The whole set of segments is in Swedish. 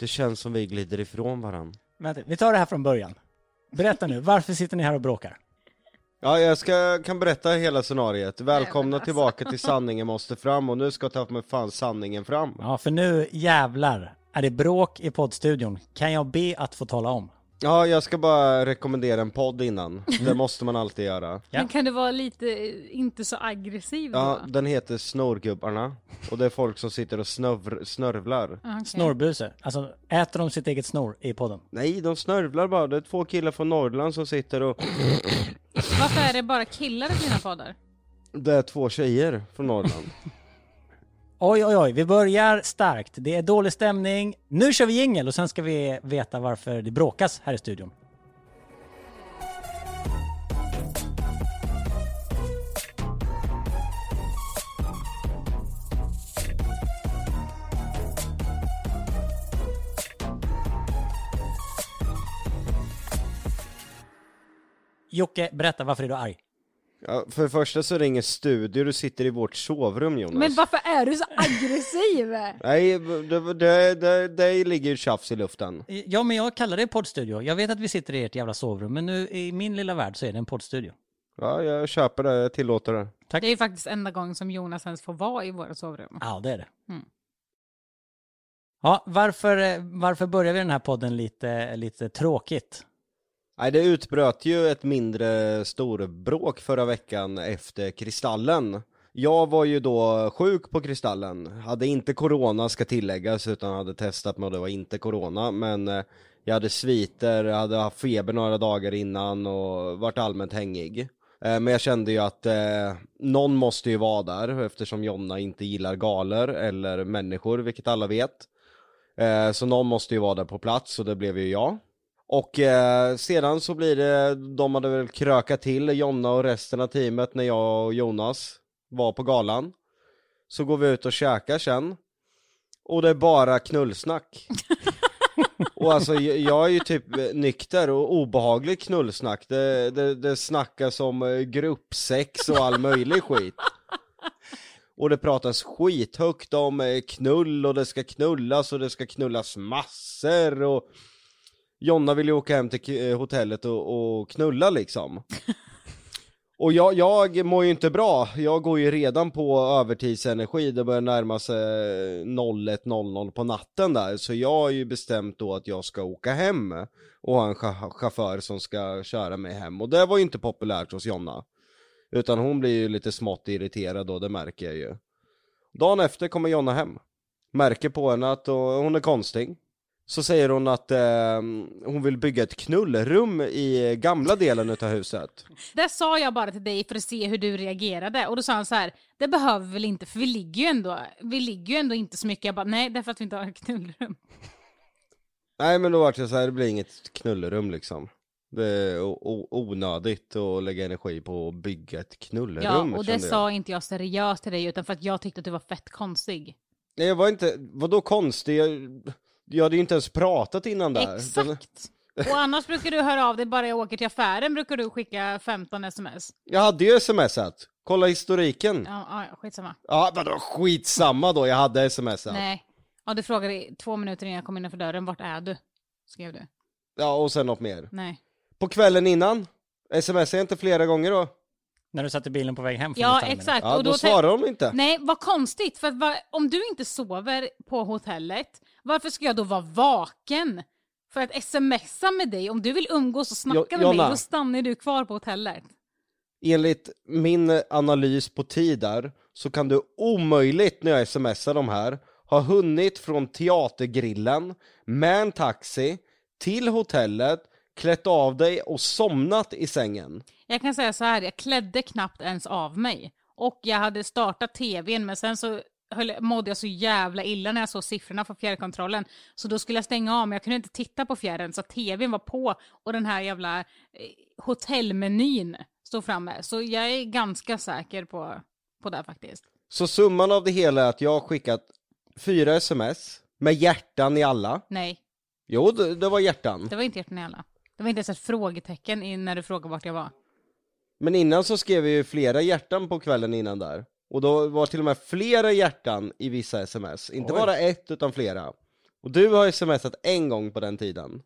Det känns som vi glider ifrån varann. Vänta, vi tar det här från början. Berätta nu, varför sitter ni här och bråkar? Ja, jag ska, kan berätta hela scenariet. Välkomna tillbaka till Sanningen måste fram och nu ska ta med fan sanningen fram. Ja, för nu jävlar är det bråk i poddstudion. Kan jag be att få tala om? Ja, jag ska bara rekommendera en podd innan. Det måste man alltid göra. Ja. Men kan du vara lite, inte så aggressiv Ja, då? den heter Snorgubbarna. Och det är folk som sitter och snövr, snörvlar. Ah, okej. Snorbuse. Alltså, äter de sitt eget snor i podden? Nej, de snörvlar bara. Det är två killar från Norrland som sitter och... Varför är det bara killar i dina poddar? Det är två tjejer från Norrland. Oj, oj, oj, vi börjar starkt. Det är dålig stämning. Nu kör vi jingel och sen ska vi veta varför det bråkas här i studion. Jocke, berätta varför är du arg? Ja, för det första så är det ingen studio, du sitter i vårt sovrum Jonas. Men varför är du så aggressiv? Nej, det, det, det, det ligger ju tjafs i luften. Ja, men jag kallar det poddstudio. Jag vet att vi sitter i ert jävla sovrum, men nu i min lilla värld så är det en poddstudio. Ja, jag köper det, jag tillåter det. Tack. Det är ju faktiskt enda gången som Jonas ens får vara i våra sovrum. Ja, det är det. Mm. Ja, varför, eh, varför börjar vi den här podden lite, lite tråkigt? Nej, det utbröt ju ett mindre storbråk förra veckan efter Kristallen. Jag var ju då sjuk på Kristallen, hade inte corona ska tilläggas utan hade testat mig och det var inte corona men eh, jag hade sviter, hade haft feber några dagar innan och varit allmänt hängig. Eh, men jag kände ju att eh, någon måste ju vara där eftersom Jonna inte gillar galer eller människor, vilket alla vet. Eh, så någon måste ju vara där på plats och det blev ju jag. Och eh, sedan så blir det, de hade väl krökat till Jonna och resten av teamet när jag och Jonas var på galan. Så går vi ut och käkar sen. Och det är bara knullsnack. och alltså jag, är ju typ nykter och obehaglig knullsnack. Det, det, det snackas om eh, gruppsex och all möjlig skit. Och det pratas skithögt om eh, knull och det ska knullas och det ska knullas massor och Jonna vill ju åka hem till eh, hotellet och, och knulla liksom. Och jag, jag mår ju inte bra, jag går ju redan på övertidsenergi, det börjar närma sig eh, 01.00 på natten där, så jag har ju bestämt då att jag ska åka hem och ha en chaufför som ska köra mig hem, och det var ju inte populärt hos Jonna. Utan hon blir ju lite smått irriterad då, det märker jag ju. Dagen efter kommer Jonna hem. Märker på henne att hon är konstig. Så säger hon att eh, hon vill bygga ett knullrum i gamla delen utav huset. Det sa jag bara till dig för att se hur du reagerade och då sa han så här, det behöver vi väl inte för vi ligger ju ändå, vi ligger ju ändå inte så mycket. Jag bara, nej därför att vi inte har ett knullrum. Nej men då vart jag så här, det blir inget knullrum liksom. Det är onödigt att lägga energi på att bygga ett knullrum Ja, och det jag. sa inte jag seriöst till dig utan för att jag tyckte att du var fett konstig. Nej jag var inte, vadå konstig? Jag, jag hade ju inte ens pratat innan där. Exakt! Och annars brukar du höra av dig bara jag åker till affären brukar du skicka 15 sms. Jag hade ju smsat. Kolla historiken. Ja, ja, skitsamma. Ja, vadå skitsamma då, jag hade smsat. Nej. Ja, du frågade i två minuter innan jag kom innanför dörren, vart är du? Skrev du. Ja, och sen något mer. Nej. På kvällen innan, smsade jag inte flera gånger då? När du satt i bilen på väg hem från Ja, exakt. Ja, och då, då svarar de inte. Nej, vad konstigt. För att va, om du inte sover på hotellet, varför ska jag då vara vaken? För att smsa med dig, om du vill umgås och snacka Jo- med mig, då stannar du kvar på hotellet. Enligt min analys på tid där, så kan du omöjligt när jag smsar de här, ha hunnit från teatergrillen med en taxi till hotellet, klätt av dig och somnat i sängen. Jag kan säga så här, jag klädde knappt ens av mig. Och jag hade startat tvn, men sen så höll, mådde jag så jävla illa när jag såg siffrorna för fjärrkontrollen. Så då skulle jag stänga av, men jag kunde inte titta på fjärren, så tvn var på och den här jävla eh, hotellmenyn stod framme. Så jag är ganska säker på, på det faktiskt. Så summan av det hela är att jag har skickat fyra sms med hjärtan i alla. Nej, Jo, det, det var hjärtan. det var inte hjärtan i alla. Det var inte ens ett frågetecken när du frågade vart jag var. Men innan så skrev vi ju flera hjärtan på kvällen innan där. Och då var till och med flera hjärtan i vissa sms. Inte Oj. bara ett, utan flera. Och du har smsat en gång på den tiden.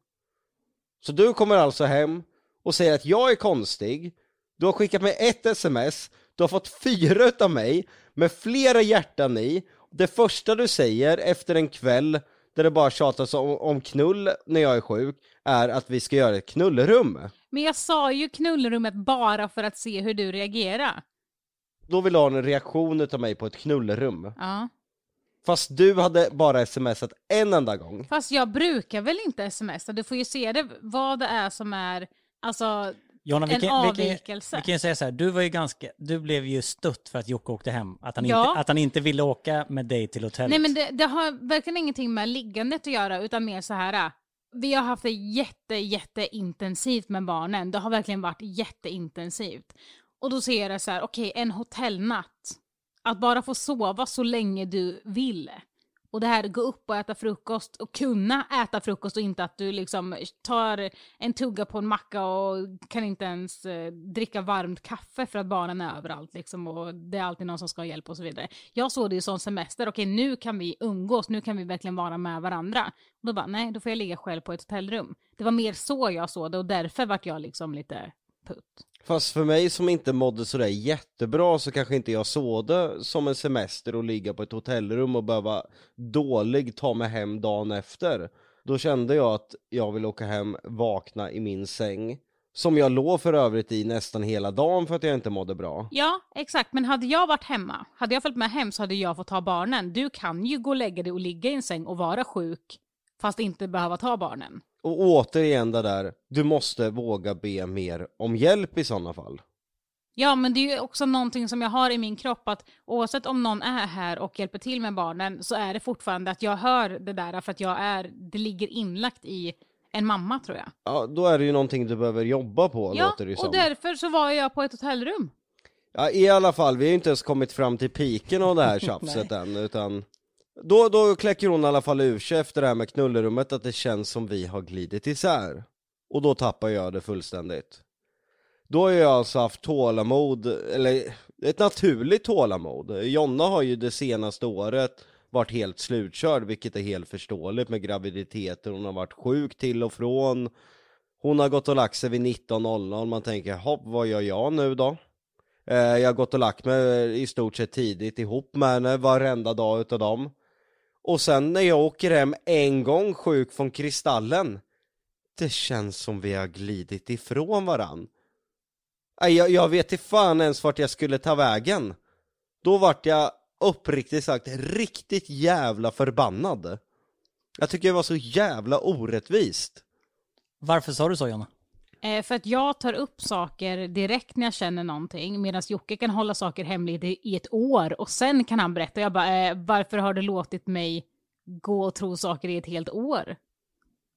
Så du kommer alltså hem och säger att jag är konstig, du har skickat mig ett sms, du har fått fyra utav mig med flera hjärtan i. Det första du säger efter en kväll där det bara tjatas om, om knull när jag är sjuk, är att vi ska göra ett knullrum. Men jag sa ju knullrummet bara för att se hur du reagerar. Då vill du ha en reaktion utav mig på ett knullrum. Ja. Fast du hade bara smsat en enda gång. Fast jag brukar väl inte smsa, du får ju se det, vad det är som är, alltså, Jonna, vi en kan, avvikelse. vi kan ju säga så här, du var ju ganska, du blev ju stött för att Jocke åkte hem. Att han, Ja. inte, att han inte ville åka med dig till hotellet. Nej men det, det har verkligen ingenting med liggandet att göra utan mer så här. äh, Vi har haft det jätte, jätteintensivt med barnen. Det har verkligen varit jätteintensivt. Och då ser jag det så här, okej en hotellnatt. Att bara få sova så länge du vill. Och det här gå upp och äta frukost och kunna äta frukost och inte att du liksom tar en tugga på en macka och kan inte ens eh, dricka varmt kaffe för att barnen är överallt liksom och det är alltid någon som ska ha hjälp och så vidare. Jag såg det ju som semester, okej nu kan vi umgås, nu kan vi verkligen vara med varandra. Och då bara, nej då får jag ligga själv på ett hotellrum. Det var mer så jag såg det och därför vart jag liksom lite putt. Fast för mig som inte mådde sådär jättebra så kanske inte jag såg det som en semester och ligga på ett hotellrum och behöva dålig ta mig hem dagen efter. Då kände jag att jag vill åka hem, vakna i min säng. Som jag låg för övrigt i nästan hela dagen för att jag inte mådde bra. Ja, exakt. Men hade jag varit hemma, hade jag följt med hem så hade jag fått ta barnen. Du kan ju gå och lägga dig och ligga i en säng och vara sjuk fast inte behöva ta barnen. Och återigen det där, du måste våga be mer om hjälp i sådana fall. Ja, men det är ju också någonting som jag har i min kropp att oavsett om någon är här och hjälper till med barnen så är det fortfarande att jag hör det där för att jag är, det ligger inlagt i en mamma tror jag. Ja, då är det ju någonting du behöver jobba på Ja, låter det ju som. och därför så var jag på ett hotellrum. Ja, i alla fall, vi har ju inte ens kommit fram till piken av det här tjafset än, utan då, då kläcker hon i alla fall ur sig efter det här med knullerummet att det känns som vi har glidit isär. Och då tappar jag det fullständigt. Då har jag alltså haft tålamod, eller ett naturligt tålamod. Jonna har ju det senaste året varit helt slutkörd, vilket är helt förståeligt med graviditeter. Hon har varit sjuk till och från. Hon har gått och lagt sig vid 19.00, man tänker, hopp, vad gör jag nu då? Eh, Jag har gått och lagt mig i stort sett tidigt ihop med henne varenda dag utav dem. Och sen när jag åker hem en gång sjuk från Kristallen, det känns som vi har glidit ifrån varann. Jag, jag vet inte fan ens vart jag skulle ta vägen. Då vart jag uppriktigt sagt riktigt jävla förbannad. Jag tycker det var så jävla orättvist. Varför sa du så Jonna? Eh, för att jag tar upp saker direkt när jag känner någonting medan Jocke kan hålla saker hemligt i, ett år och sen kan han berätta. Jag bara, eh, varför har du låtit mig gå och tro saker i ett helt år?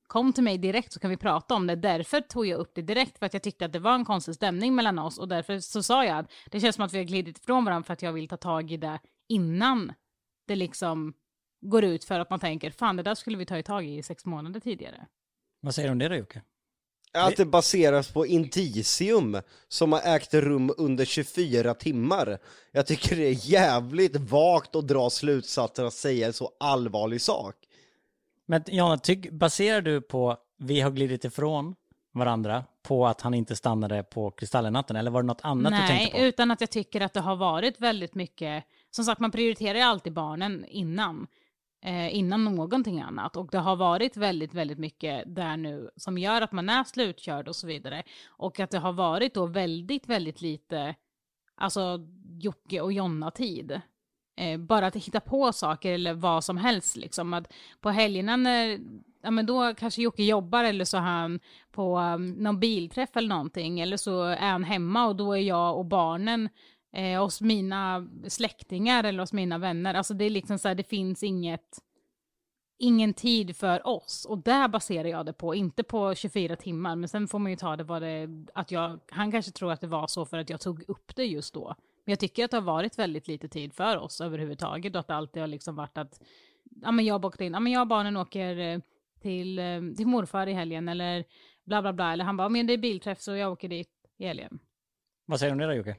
Kom till mig direkt så kan vi prata om det. Därför tog jag upp det direkt för att jag tyckte att det var en konstig stämning mellan oss och därför så sa jag att det känns som att vi har glidit ifrån varandra för att jag vill ta tag i det innan det liksom går ut för att man tänker fan det där skulle vi ta tag i sex månader tidigare. Vad säger du om det då Jocke? Att det baseras på indicium som har ägt rum under 24 timmar. Jag tycker det är jävligt vagt att dra slutsatser att säga en så allvarlig sak. Men Jonna, tyck, baserar du på vi har glidit ifrån varandra på att han inte stannade på Kristallennatten eller var det något annat du tänkte på? Nej, utan att jag tycker att det har varit väldigt mycket, som sagt man prioriterar ju alltid barnen innan, eh, innan någonting annat. Och det har varit väldigt, väldigt mycket där nu som gör att man är slutkörd och så vidare. Och att det har varit då väldigt, väldigt lite, alltså Jocke och Jonna-tid. Eh, bara att hitta på saker eller vad som helst liksom. Att på helgerna när, ja men då kanske Jocke jobbar eller så är han på um, någon bilträff eller någonting. Eller så är han hemma och då är jag och barnen eh, hos mina släktingar eller hos mina vänner. Alltså det är liksom så här, det finns inget, ingen tid för oss. Och där baserar jag det på, inte på 24 timmar. Men sen får man ju ta det vad det, att jag, han kanske tror att det var så för att jag tog upp det just då. Men jag tycker att det har varit väldigt lite tid för oss överhuvudtaget och att det alltid har liksom varit att, ja men jag har bokat in, ja men jag och barnen åker eh, till, eh, till morfar i helgen eller bla bla bla. Eller han bara, men det är bilträff så jag åker dit i helgen. Vad säger du om det då Jocke?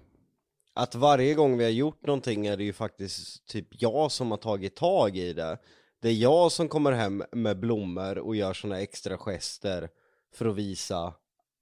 Att varje gång vi har gjort någonting är det ju faktiskt typ jag som har tagit tag i det. Det är jag som kommer hem med blommor och gör sådana extra gester för att visa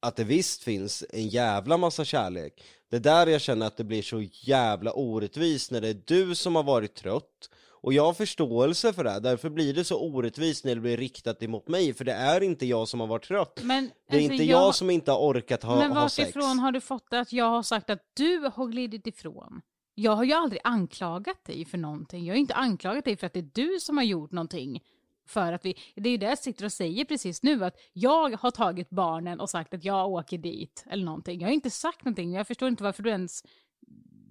att det visst finns en jävla massa kärlek. Det är där jag känner att det blir så jävla orättvist när det är du som har varit trött och jag har förståelse för det, därför blir det så orättvist när det blir riktat emot mig, för det är inte jag som har varit trött. Men, Det är alltså, inte jag, som inte har orkat ha, Men ha sex. vartifrån har du fått det att jag har sagt att du har glidit ifrån? Jag har ju aldrig anklagat dig för någonting. Jag har inte anklagat dig för att det är du som har gjort någonting. För att vi, det är ju det jag sitter och säger precis nu, att jag har tagit barnen och sagt att jag åker dit eller någonting. Jag har inte sagt någonting, jag förstår inte varför du ens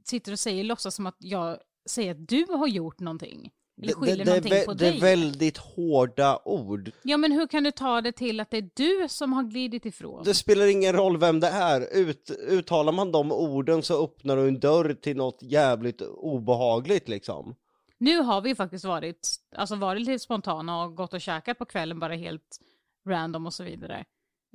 sitter och säger, låtsas som att jag säger att du har gjort någonting. Eller Det, skyller det, någonting det, på det dig. är väldigt hårda ord. Ja men hur kan du ta det till att det är du som har glidit ifrån? Det spelar ingen roll vem det är, Ut, uttalar man de orden så öppnar du en dörr till något jävligt obehagligt liksom. Nu har vi faktiskt varit, alltså varit lite spontana och gått och käkat på kvällen bara helt random och så vidare.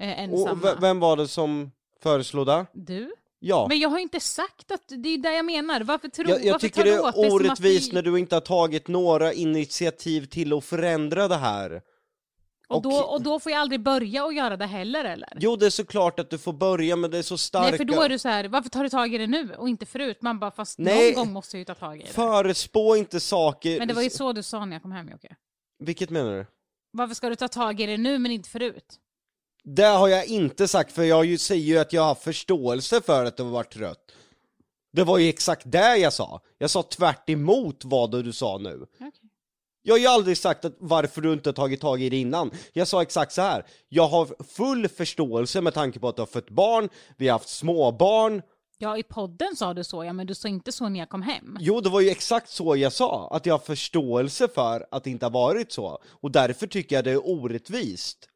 Eh, ensamma. Och vem var det som föreslog det? Du? Ja. Men jag har inte sagt att, det är det jag menar. Varför tror Jag, jag varför tycker det är att orättvist vi- när du inte har tagit några initiativ till att förändra det här. Och då, och då får jag aldrig börja och göra det heller eller? Jo, det är såklart att du får börja, men det är så starka... Nej för då är du så här, varför tar du tag i det nu och inte förut? Man bara, fast Nej. någon gång måste jag ju ta tag i det. Förespå inte saker... Men det var ju så du sa när jag kom hem Jocke. Vilket menar du? Varför ska du ta tag i det nu men inte förut? Det har jag inte sagt, för jag säger ju att jag har förståelse för att du har varit trött. Det var ju exakt det jag sa. Jag sa tvärt emot vad du sa nu. Jag har ju aldrig sagt att varför du inte tagit tag i det innan. Jag sa exakt så här. jag har full förståelse med tanke på att du har fött barn, vi har haft småbarn. Ja i podden sa du så ja, men du sa inte så när jag kom hem. Jo, det var ju exakt så jag sa, att jag har förståelse för att det inte har varit så. Och därför tycker jag det är orättvist.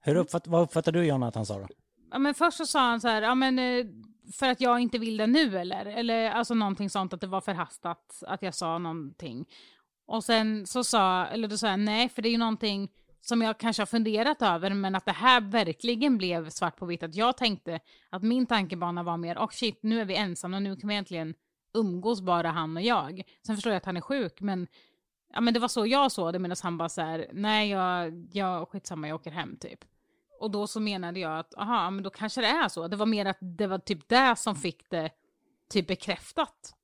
Hur uppfatt, vad uppfattar du Jonna att han sa då? Ja, men först så sa han så här, ja men eh, för att jag inte vill det nu eller? Eller alltså någonting sånt att det var förhastat att jag sa någonting. Och sen så sa, eller då sa jag nej för det är ju någonting som jag kanske har funderat över men att det här verkligen blev svart på vitt. Att jag tänkte att min tankebana var mer, och shit nu är vi ensamma, nu kan vi egentligen umgås bara han och jag. Sen förstår jag att han är sjuk men Ja men det var så jag såg det medan han bara så här, nej jag, jag skitsamma jag åker hem typ. Och då så menade jag att, aha, men då kanske det är så. Det var mer att det var typ det som fick det typ bekräftat.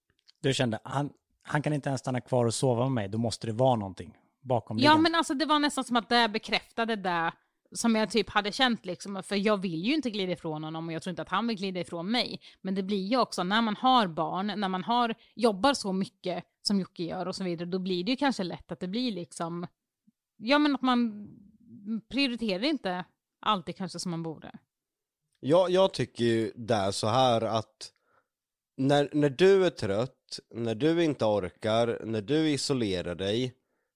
Du kände, han, han kan inte ens stanna kvar och sova med mig, då måste det vara någonting bakom Ja men alltså det var nästan som att det bekräftade det som jag typ hade känt liksom. För jag vill ju inte glida ifrån honom och jag tror inte att han vill glida ifrån mig. Men det blir ju också när man har barn, när man har, jobbar så mycket som Jocke gör och så vidare, då blir det ju kanske lätt att det blir liksom, ja men att man prioriterar inte alltid kanske som man borde. Jag, jag tycker ju det är så här att när, när du är trött, när du inte orkar, när du isolerar dig,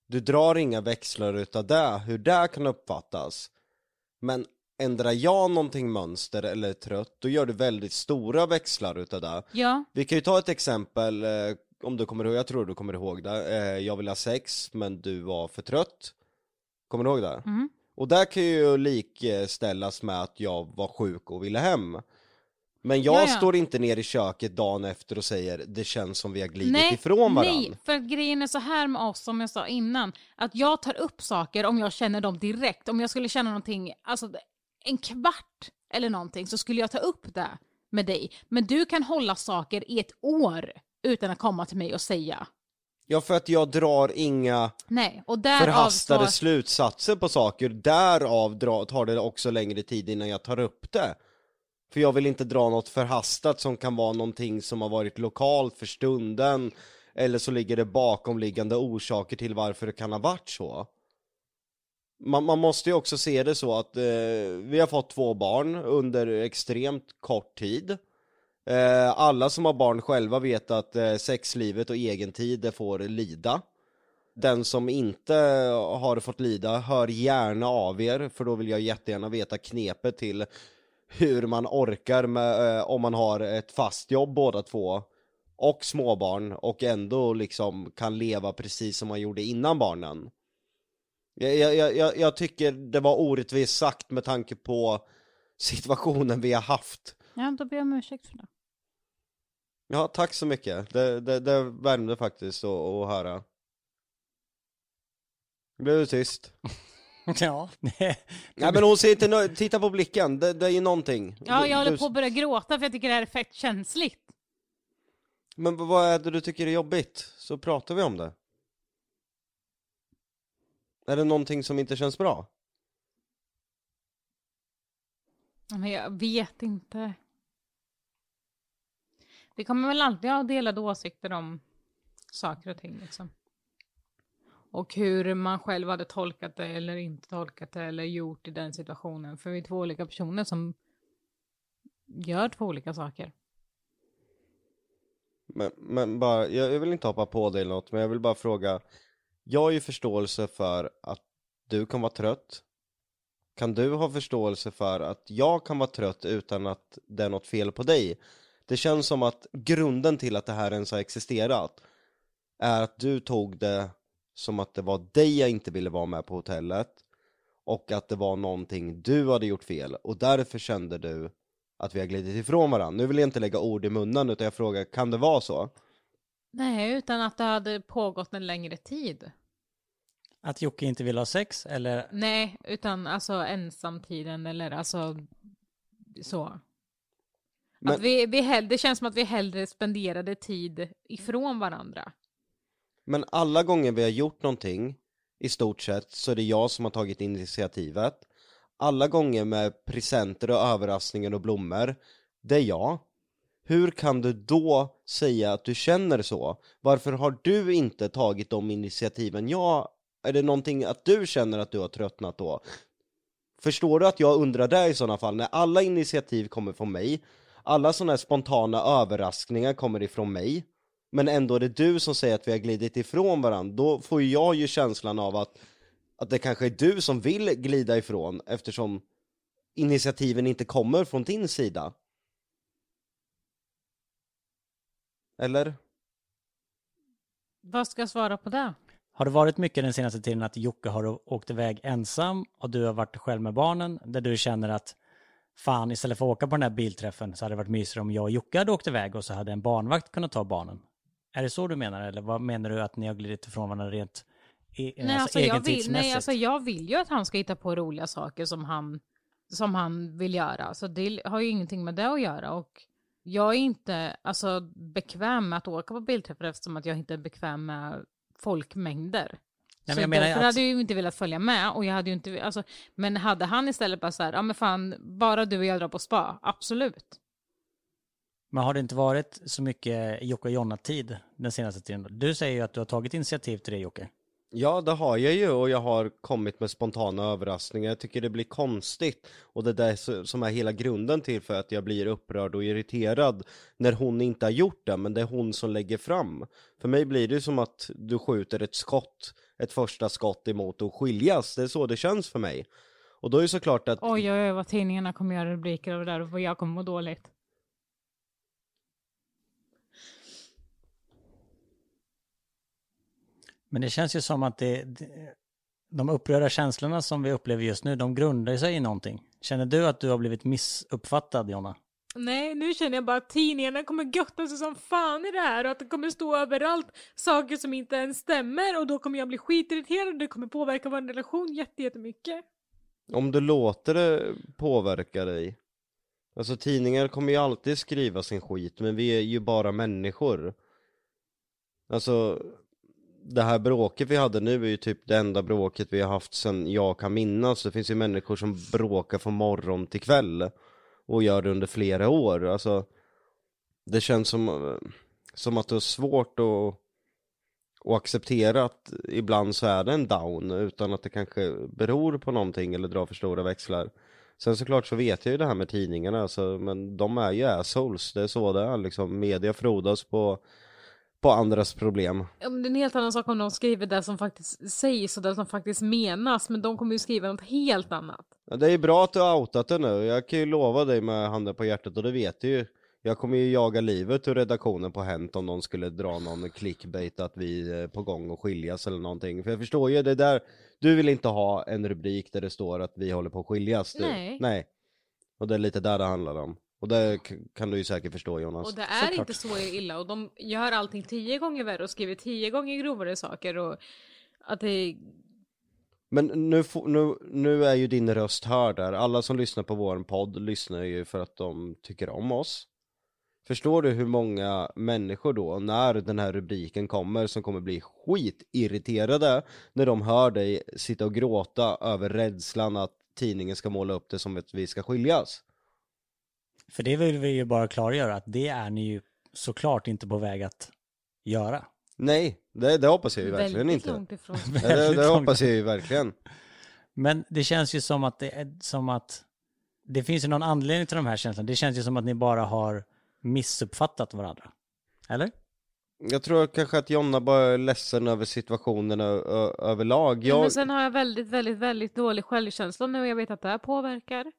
du drar inga växlar utav det, hur det kan uppfattas. Men ändrar jag någonting mönster eller är trött, då gör du väldigt stora växlar utav det. Ja, Vi kan ju ta ett exempel, eh, om du kommer ihåg, jag tror du kommer ihåg det. Eh, jag vill ha sex, men du var för trött. Kommer du ihåg det? Mm. Och där kan ju likställas med att jag var sjuk och ville hem. Men jag Ja, ja. står inte ner i köket dagen efter och säger det känns som vi har glidit nej, ifrån varandra. nej, för grejen är så här med oss som jag sa innan, att jag tar upp saker om jag känner dem direkt. Om jag skulle känna någonting, alltså en kvart eller någonting, så skulle jag ta upp det med dig. Men du kan hålla saker i ett år utan att komma till mig och säga. Ja, för att jag drar inga Nej, och därav förhastade så... slutsatser på saker. Därav dra, tar det också längre tid innan jag tar upp det. För jag vill inte dra något förhastat som kan vara någonting som har varit lokalt för stunden. Eller så ligger det bakomliggande orsaker till varför det kan ha varit så. Man, man måste ju också se det så att eh, vi har fått två barn under extremt kort tid. Eh, alla som har barn själva vet att eh, sexlivet och egentid det får lida. Den som inte har fått lida, hör gärna av er, för då vill jag jättegärna veta knepet till hur man orkar med, eh, om man har ett fast jobb båda två och småbarn och ändå liksom kan leva precis som man gjorde innan barnen. Jag, jag, jag, jag tycker det var orättvist sagt med tanke på situationen vi har haft. Ja, då ber jag om ursäkt för det. Ja, tack så mycket. Det, det, det värmde faktiskt att, att höra. Nu blev det tyst. Ja, Nej men hon ser inte nöjd, titta på blicken, det, det är ju någonting. Ja, Du- jag håller du- på att börja gråta för jag tycker det här är fett känsligt. Men vad är det du tycker är jobbigt? Så pratar vi om det. Är det någonting som inte känns bra? Men jag vet inte. Vi kommer väl alltid ha delade åsikter om saker och ting liksom. Och hur man själv hade tolkat det eller inte tolkat det eller gjort i den situationen. För vi är två olika personer som gör två olika saker. Men, men bara, jag, jag vill inte hoppa på dig eller något, men jag vill bara fråga. Jag har ju förståelse för att du kan vara trött. Kan du ha förståelse för att jag kan vara trött utan att det är något fel på dig? Det känns som att grunden till att det här ens har existerat är att du tog det som att det var dig jag inte ville vara med på hotellet och att det var någonting du hade gjort fel och därför kände du att vi har glidit ifrån varandra. Nu vill jag inte lägga ord i munnen utan jag frågar, kan det vara så? Nej, utan att det hade pågått en längre tid. att Jocke inte vill ha sex eller Nej, utan alltså ensamtiden eller alltså så. Men- Att vi, vi hell- det känns som att vi hellre spenderade tid ifrån varandra. Men alla gånger vi har gjort någonting, i stort sett, så är det jag som har tagit initiativet. Alla gånger med presenter och överraskningar och blommor, det är jag. Hur kan du då säga att du känner så? Varför har du inte tagit de initiativen? Jag, är det någonting att du känner att du har tröttnat då? Förstår du att jag undrar det i sådana fall, när alla initiativ kommer från mig, alla sådana här spontana överraskningar kommer ifrån mig, men ändå är det du som säger att vi har glidit ifrån varandra, då får jag ju känslan av att, att det kanske är du som vill glida ifrån eftersom initiativen inte kommer från din sida. Eller? Vad ska jag svara på det? har det varit mycket den senaste tiden att Jocke har åkt iväg ensam och du har varit själv med barnen där du känner att fan istället för att åka på den här bilträffen så hade det varit mysigare om jag och Jocke hade åkt iväg och så hade en barnvakt kunnat ta barnen. Är det så du menar eller vad menar du att ni har glidit ifrån varandra rent i, Nej, alltså, alltså, jag vill, nej, alltså jag vill ju att han ska hitta på roliga saker som han, som han vill göra. Så det har ju ingenting med det att göra. Och jag är inte alltså, bekväm med att åka på bilträffar eftersom att jag inte är bekväm med folkmängder. Men så jag menar därför att- hade jag ju inte velat följa med. Och jag hade ju inte, alltså, men hade han istället bara så här, ja men fan, bara du och jag drar på spa, absolut. Men har det inte varit så mycket Jocke och Jonna-tid den senaste tiden? Du säger ju att du har tagit initiativ till det Jocke. Ja, det har jag ju och jag har kommit med spontana överraskningar. Jag tycker det blir konstigt och det där som är hela grunden till för att jag blir upprörd och irriterad när hon inte har gjort det, men det är hon som lägger fram. För mig blir det som att du skjuter ett skott, ett första skott emot och skiljas. Det är så det känns för mig. Och då är det såklart att Oj, oj, oj, vad tidningarna kommer göra rubriker av det där och jag kommer må dåligt. Men det känns ju som att det, de upprörda känslorna som vi upplever just nu, de grundar sig i någonting. Känner du att du har blivit missuppfattad, Jonna? Nej, nu känner jag bara att tidningarna kommer götta sig som fan i det här och att det kommer stå överallt saker som inte ens stämmer och då kommer jag bli skitirriterad. Och det kommer påverka vår relation jättemycket. om du låter det påverka dig. Alltså tidningar kommer ju alltid skriva sin skit, men vi är ju bara människor. Alltså Det här bråket vi hade nu är ju typ det enda bråket vi har haft sen jag kan minnas. Det finns ju människor som bråkar från morgon till kväll. Och gör det under flera år, alltså Det känns som, eh, som att det är svårt att och acceptera att ibland så är det en down utan att det kanske beror på någonting eller drar för stora växlar. Sen såklart så vet jag ju det här med tidningarna, alltså, men de är ju assholes, det är så det är liksom. Media frodas på, på andras problem. Ja, men det är en helt annan sak om de skriver det som faktiskt sägs och det som faktiskt menas, men de kommer ju skriva något helt annat. Ja, Det är bra att du har outat det nu, jag kan ju lova dig med handen på hjärtat och det vet du ju. Jag kommer ju jaga livet ur redaktionen på Hänt om någon skulle dra någon clickbait att vi är på gång och skiljas eller någonting. För jag förstår ju det där, du vill inte ha en rubrik där det står att vi håller på att skiljas. Du. Nej. Nej. Och det är lite där det handlar om. Och det kan du ju säkert förstå Jonas. Och det är Såklart. inte så illa och de gör allting tio gånger värre och skriver tio gånger grovare saker och att det Men nu, nu, nu är ju din röst hörd där. Alla som lyssnar på vår podd lyssnar ju för att de tycker om oss. Förstår du hur många människor då, när den här rubriken kommer, som kommer bli skitirriterade när de hör dig sitta och gråta över rädslan att tidningen ska måla upp det som att vi ska skiljas? För det vill vi ju bara klargöra att det är ni ju såklart inte på väg att göra. Nej, det, det hoppas jag ju verkligen Väldigt inte. långt ifrån. Ja, det, det hoppas jag ju verkligen. Men det känns ju som att det är som att det finns ju någon anledning till de här känslorna. Det känns ju som att ni bara har missuppfattat varandra. Eller? Jag tror kanske att Jonna bara är ledsen över situationen överlag. Ja, Jag, Men sen har jag väldigt, väldigt, väldigt dålig självkänsla nu och jag vet att det här påverkar.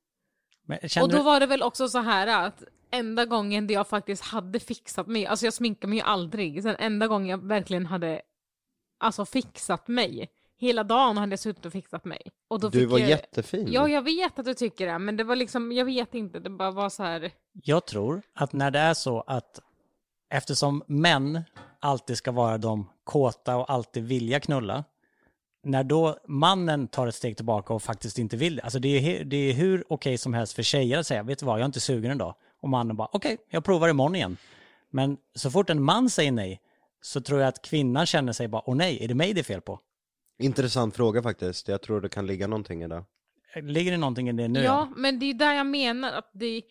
Och då du- var det väl också så här att enda gången det jag faktiskt hade fixat mig, alltså jag sminkar mig ju aldrig, sen enda gången jag verkligen hade alltså fixat mig, hela dagen hade jag suttit och fixat mig. Och då du fick var jag... jättefin. Ja, jag vet att du tycker det, men det var liksom, jag vet inte, det bara var så här. Jag tror att när det är så att eftersom män alltid ska vara de kåta och alltid vilja knulla, när då mannen tar ett steg tillbaka och faktiskt inte vill det, alltså det är, det är hur okej som helst för tjejer att säga, vet du vad, jag är inte sugen idag. Och mannen bara, okej, jag provar imorgon igen. Men så fort en man säger nej, så tror jag att kvinnan känner sig bara, åh nej, är det mig det är fel på? Intressant fråga faktiskt. Jag tror det kan ligga någonting i det. Ligger det någonting i det nu? Ja, men det är där jag menar att det,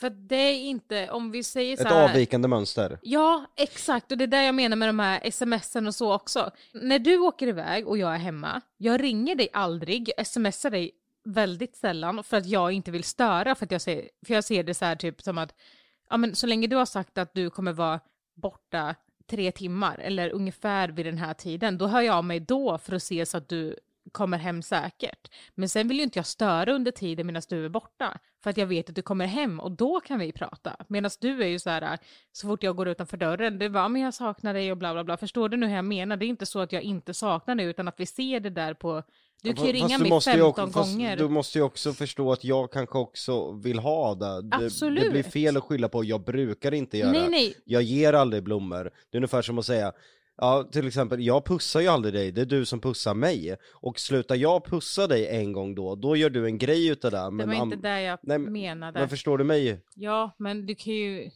för det är inte, om vi säger så Ett här. avvikande mönster. Ja, exakt. Och det är där jag menar med de här smsen och så också. När du åker iväg och jag är hemma, jag ringer dig aldrig, jag smsar dig väldigt sällan för att jag inte vill störa, för att jag ser, för jag ser det så här typ som att, ja men så länge du har sagt att du kommer vara borta tre timmar eller ungefär vid den här tiden, då hör jag av mig då för att se så att du kommer hem säkert. Men sen vill ju inte jag störa under tiden medan du är borta, för att jag vet att du kommer hem och då kan vi prata. Medan du är ju så här, så fort jag går utanför dörren, det var men jag saknar dig och bla bla bla. Förstår du nu hur jag menar? Det är inte så att jag inte saknar dig, utan att vi ser det där på, du kan ju ringa mig måste 15 ju också, gånger. Du måste ju också förstå att jag kanske också vill ha det. det. Det Absolut. blir fel att skylla på, jag brukar inte göra. Nej, nej. Jag ger aldrig blommor. Det är ungefär som att säga, ja till exempel, jag pussar ju aldrig dig, det är du som pussar mig. Och slutar jag pussa dig en gång då, då gör du en grej utav det. Det Men, var am- inte det jag Nej, men- menade. men förstår du mig? Ja, men du kan ju...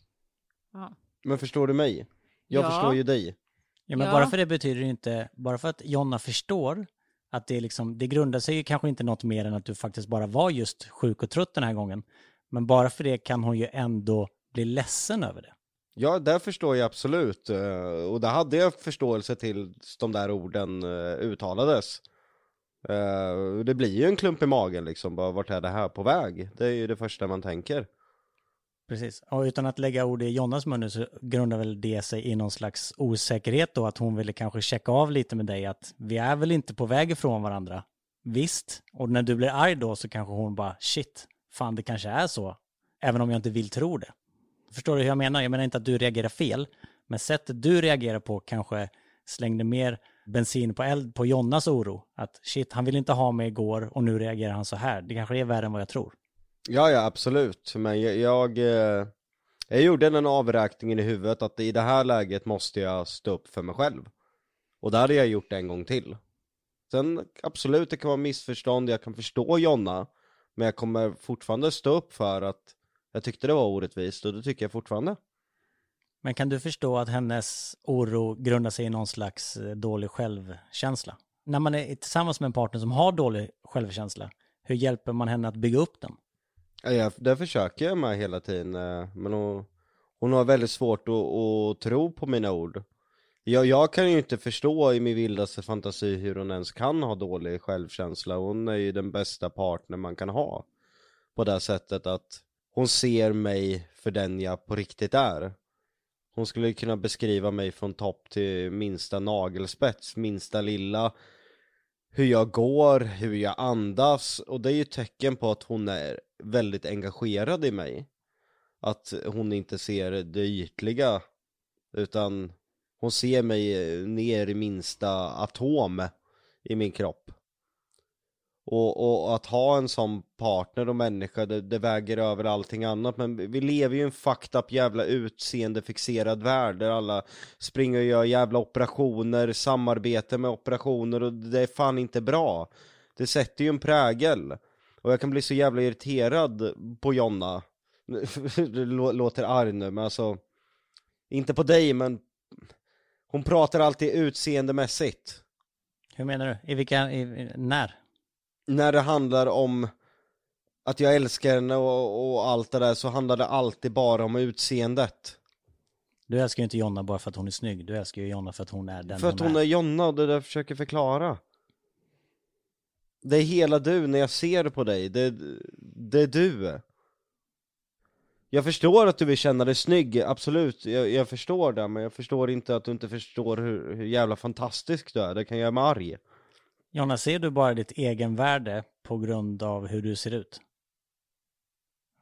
Ja. Men förstår du mig? Jag Ja. förstår ju dig. Ja, men Ja. bara för det betyder det inte, bara för att Jonna förstår att det är liksom, det grundar sig ju kanske inte något mer än att du faktiskt bara var just sjuk och trött den här gången. Men bara för det kan hon ju ändå bli ledsen över det. Ja, där förstår jag absolut. Eh, och där hade jag förståelse till de där orden eh, uttalades. Eh, det blir ju en klump i magen liksom, bara vart är det här på väg? Det är ju det första man tänker. Precis. Och utan att lägga ord i Jonnas mun så grundar väl det sig i någon slags osäkerhet då, att hon ville kanske checka av lite med dig att vi är väl inte på väg ifrån varandra. Visst, och när du blir arg då så kanske hon bara shit, fan det kanske är så, även om jag inte vill tro det. Förstår du hur jag menar? Jag menar inte att du reagerar fel, men sättet du reagerar på kanske slängde mer bensin på eld på Jonnas oro. Att shit, han ville inte ha mig igår och nu reagerar han så här. Det kanske är värre än vad jag tror. Ja, ja, absolut. Men jag, jag, eh, jag gjorde den avräkningen i huvudet att i det här läget måste jag stå upp för mig själv. Och det hade jag gjort en gång till. Sen absolut, det kan vara missförstånd, jag kan förstå Jonna. Men jag kommer fortfarande stå upp för att jag tyckte det var orättvist och det tycker jag fortfarande. Men kan du förstå att hennes oro grundar sig i någon slags eh, dålig självkänsla? När man är tillsammans med en partner som har dålig självkänsla, hur hjälper man henne att bygga upp den? Ja, det försöker jag med hela tiden, eh, men hon, hon har väldigt svårt att, att tro på mina ord. Jag, jag kan ju inte förstå i min vildaste fantasi hur hon ens kan ha dålig självkänsla. Hon är ju den bästa partner man kan ha. På det sättet att hon ser mig för den jag på riktigt är. Hon skulle kunna beskriva mig från topp till minsta nagelspets, minsta lilla hur jag går, hur jag andas och det är ju tecken på att hon är väldigt engagerad i mig. Att hon inte ser det ytliga utan hon ser mig ner i minsta atom i min kropp. Och, och att ha en sån partner och människa, det, det väger över allting annat. Men vi lever ju i en fucked up jävla utseendefixerad värld där alla springer och gör jävla operationer, samarbete med operationer och det är fan inte bra. Det sätter ju en prägel. Och jag kan bli så jävla irriterad på Jonna. Det låter arg nu, men alltså. Inte på dig, men hon pratar alltid utseendemässigt. Hur menar du? I vilka, i, i, när? När det handlar om att jag älskar henne och, och allt det där så handlar det alltid bara om utseendet. Du älskar ju inte Jonna bara för att hon är snygg. Du älskar ju Jonna för att hon är den För att hon är Jonna och det är jag försöker förklara. Det är hela du när jag ser på dig, det, det är du. Jag förstår att du vill känna dig snygg, absolut, jag, jag förstår det, men jag förstår inte att du inte förstår hur, hur jävla fantastisk du är, det kan göra mig arg. Jonna, ser du bara ditt egenvärde på grund av hur du ser ut?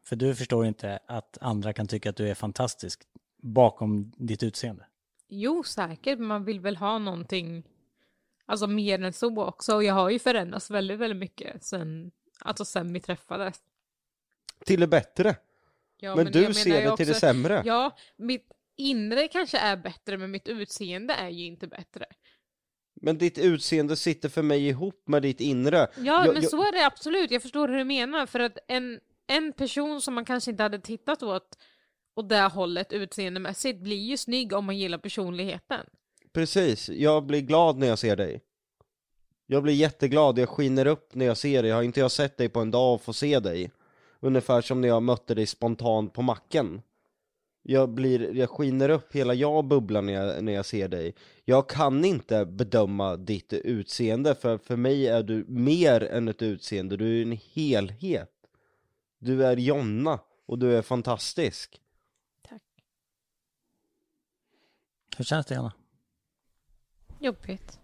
För du förstår inte att andra kan tycka att du är fantastisk bakom ditt utseende. Jo, säkert. Man vill väl ha någonting, alltså mer än så också. Och jag har ju förändrats väldigt, väldigt mycket sen, alltså sen vi träffades. Till det bättre, Ja, men, jag du ser det till det sämre. Ja, mitt inre kanske är bättre, men mitt utseende är ju inte bättre. Men ditt utseende sitter för mig ihop med ditt inre. Ja, Jag- men jag- så är det absolut. Jag förstår hur du menar. För att en, en person som man kanske inte hade tittat åt åt det hållet utseendemässigt blir ju snygg om man gillar personligheten. Precis, jag blir glad när jag ser dig. Jag blir jätteglad, jag skiner upp när jag ser dig. Har inte jag sett dig på en dag och får se dig? Ungefär som när jag mötte dig spontant på macken. Jag blir, jag skiner upp, hela jag bubblar när jag, när jag ser dig. Jag kan inte bedöma ditt utseende, för för mig är du mer än ett utseende, du är en helhet. Du är Jonna, och du är fantastisk. Tack. Hur känns det, Jonna? Jobbigt.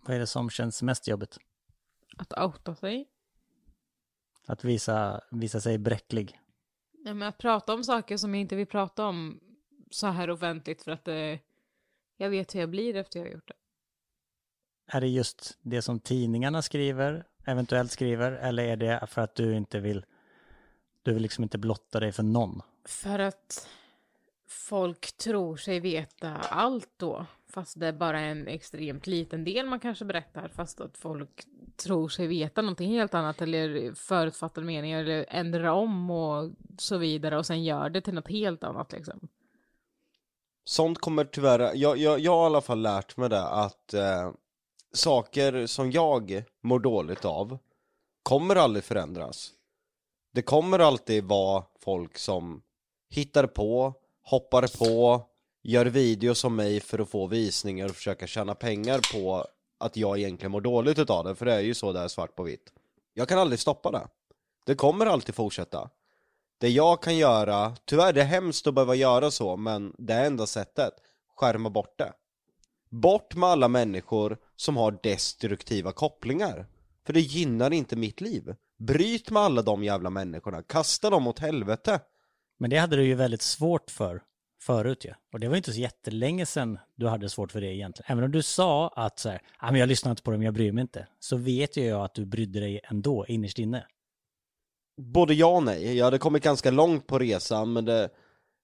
Vad är det som känns mest jobbigt? Att outa sig. Att visa, visa sig bräcklig. Ja, men att prata om saker som jag inte vill prata om så här offentligt för att det, jag vet hur jag blir efter jag har gjort det. Är det just det som tidningarna skriver, eventuellt skriver, eller är det för att du inte vill, du vill liksom inte blotta dig för någon? För att folk tror sig veta allt då. Fast det är bara en extremt liten del man kanske berättar. Fast att folk tror sig veta någonting helt annat. Eller förutfattade meningar. Eller ändrar om och så vidare. Och sen gör det till något helt annat liksom. Sånt kommer tyvärr, jag, jag, jag har i alla fall lärt mig det att eh, saker som jag mår dåligt av kommer aldrig förändras. Det kommer alltid vara folk som hittar på, hoppar på, gör videos om mig för att få visningar och försöka tjäna pengar på att jag egentligen mår dåligt utav det, för det är ju så där svart på vitt. Jag kan aldrig stoppa det. Det kommer alltid fortsätta. Det jag kan göra, tyvärr det är hemskt att behöva göra så, men det är enda sättet, skärma bort det. Bort med alla människor som har destruktiva kopplingar. För det gynnar inte mitt liv. Bryt med alla de jävla människorna, kasta dem åt helvete. Men det hade du ju väldigt svårt för förut ju. Och det var ju inte så jättelänge sedan du hade svårt för det egentligen. Även om du sa att så här, ah, men jag lyssnar inte på dem, jag bryr mig inte. Så vet ju jag att du brydde dig ändå innerst inne. Både ja och nej, jag hade kommit ganska långt på resan men det,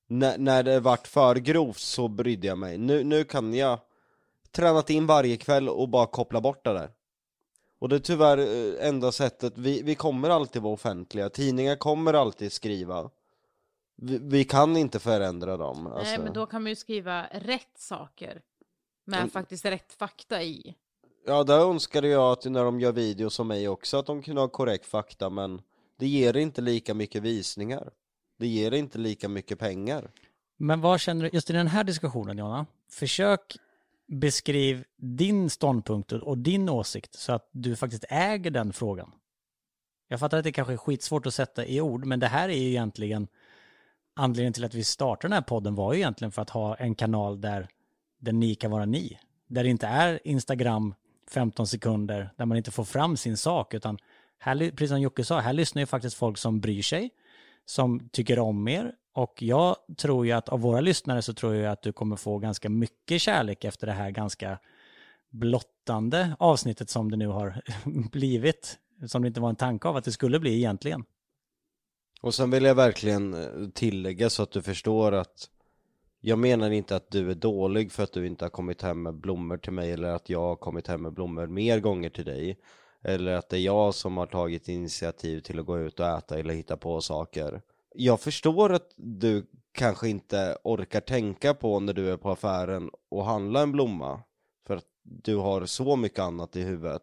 när, när det vart för grovt så brydde jag mig. Nu, nu kan jag tränat in varje kväll och bara koppla bort det där. Och det är tyvärr eh, enda sättet, vi, vi kommer alltid vara offentliga, tidningar kommer alltid skriva. Vi, vi kan inte förändra dem. Nej Alltså. men då kan man ju skriva rätt saker. Med Mm. faktiskt rätt fakta i. Ja, där önskade jag att när de gör videos som mig också, att de kunde ha korrekt fakta, men det ger inte lika mycket visningar. Det ger inte lika mycket pengar. Men vad känner du, just i den här diskussionen Jonna, försök beskriv din ståndpunkt och din åsikt så att du faktiskt äger den frågan. Jag fattar att det kanske är skitsvårt att sätta i ord, men det här är ju egentligen anledningen till att vi startade den här podden var ju egentligen för att ha en kanal där, där ni kan vara ni. Där det inte är Instagram 15 sekunder, där man inte får fram sin sak, utan här, precis som Jocke sa, här lyssnar ju faktiskt folk som bryr sig, som tycker om er, och jag tror ju att av våra lyssnare så tror jag att du kommer få ganska mycket kärlek efter det här ganska blottande avsnittet som det nu har blivit. Som det inte var en tanke av att det skulle bli egentligen. Och sen vill jag verkligen eh, tillägga så att du förstår att jag menar inte att du är dålig för att du inte har kommit hem med blommor till mig eller att jag har kommit hem med blommor mer gånger till dig. Eller att det är jag som har tagit initiativ till att gå ut och äta eller hitta på saker. Jag förstår att du kanske inte orkar tänka på när du är på affären och handla en blomma. För att du har så mycket annat i huvudet.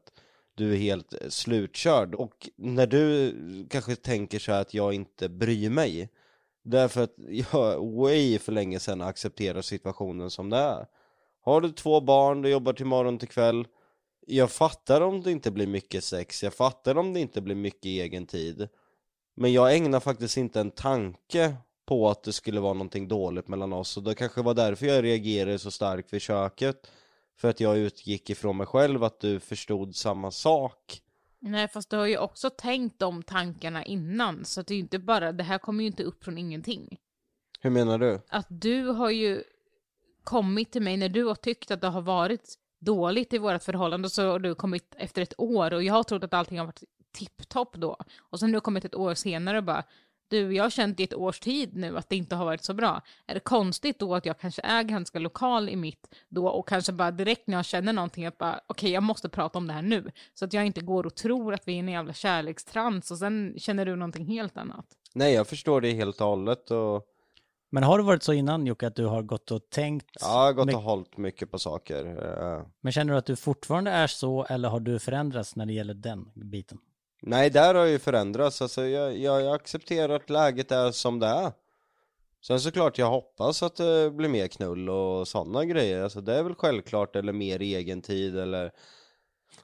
Du är helt eh, slutkörd. Och när du kanske tänker så här att jag inte bryr mig. Därför att jag way för länge sedan accepterar situationen som det är. Har du två barn, du jobbar till morgon till kväll. Jag fattar om det inte blir mycket sex, jag fattar om det inte blir mycket egen tid. Men jag ägnar faktiskt inte en tanke på att det skulle vara någonting dåligt mellan oss och det kanske var därför jag reagerade så starkt vid köket. För att jag utgick ifrån mig själv att du förstod samma sak. Nej, fast du har ju också tänkt de tankarna innan, så det är ju inte bara, det här kommer ju inte upp från ingenting. Hur menar du? Att du har ju kommit till mig när du har tyckt att det har varit dåligt i vårt förhållande, så har du kommit efter ett år och jag har trott att allting har varit tipptopp då. Och sen har du kommit ett år senare och bara, du, jag har känt i ett års tid nu att det inte har varit så bra. Är det konstigt då att jag kanske är ganska lokal i mitt då och kanske bara direkt när jag känner någonting att bara, okej, okay, jag måste prata om det här nu. Så att jag inte går och tror att vi är i en jävla kärlekstrans och sen känner du någonting helt annat. Nej, jag förstår det helt och hållet och Men har det varit så innan Jocke att du har gått och tänkt? ja, jag har gått och hållit mycket på saker. Eh, Men känner du att du fortfarande är så eller har du förändrats när det gäller den biten? Nej, där har ju förändrats. Alltså, jag, jag, jag accepterar att läget är som det är. Sen såklart, jag hoppas att det blir mer knull och sådana grejer. Alltså, det är väl självklart, eller mer egen tid eller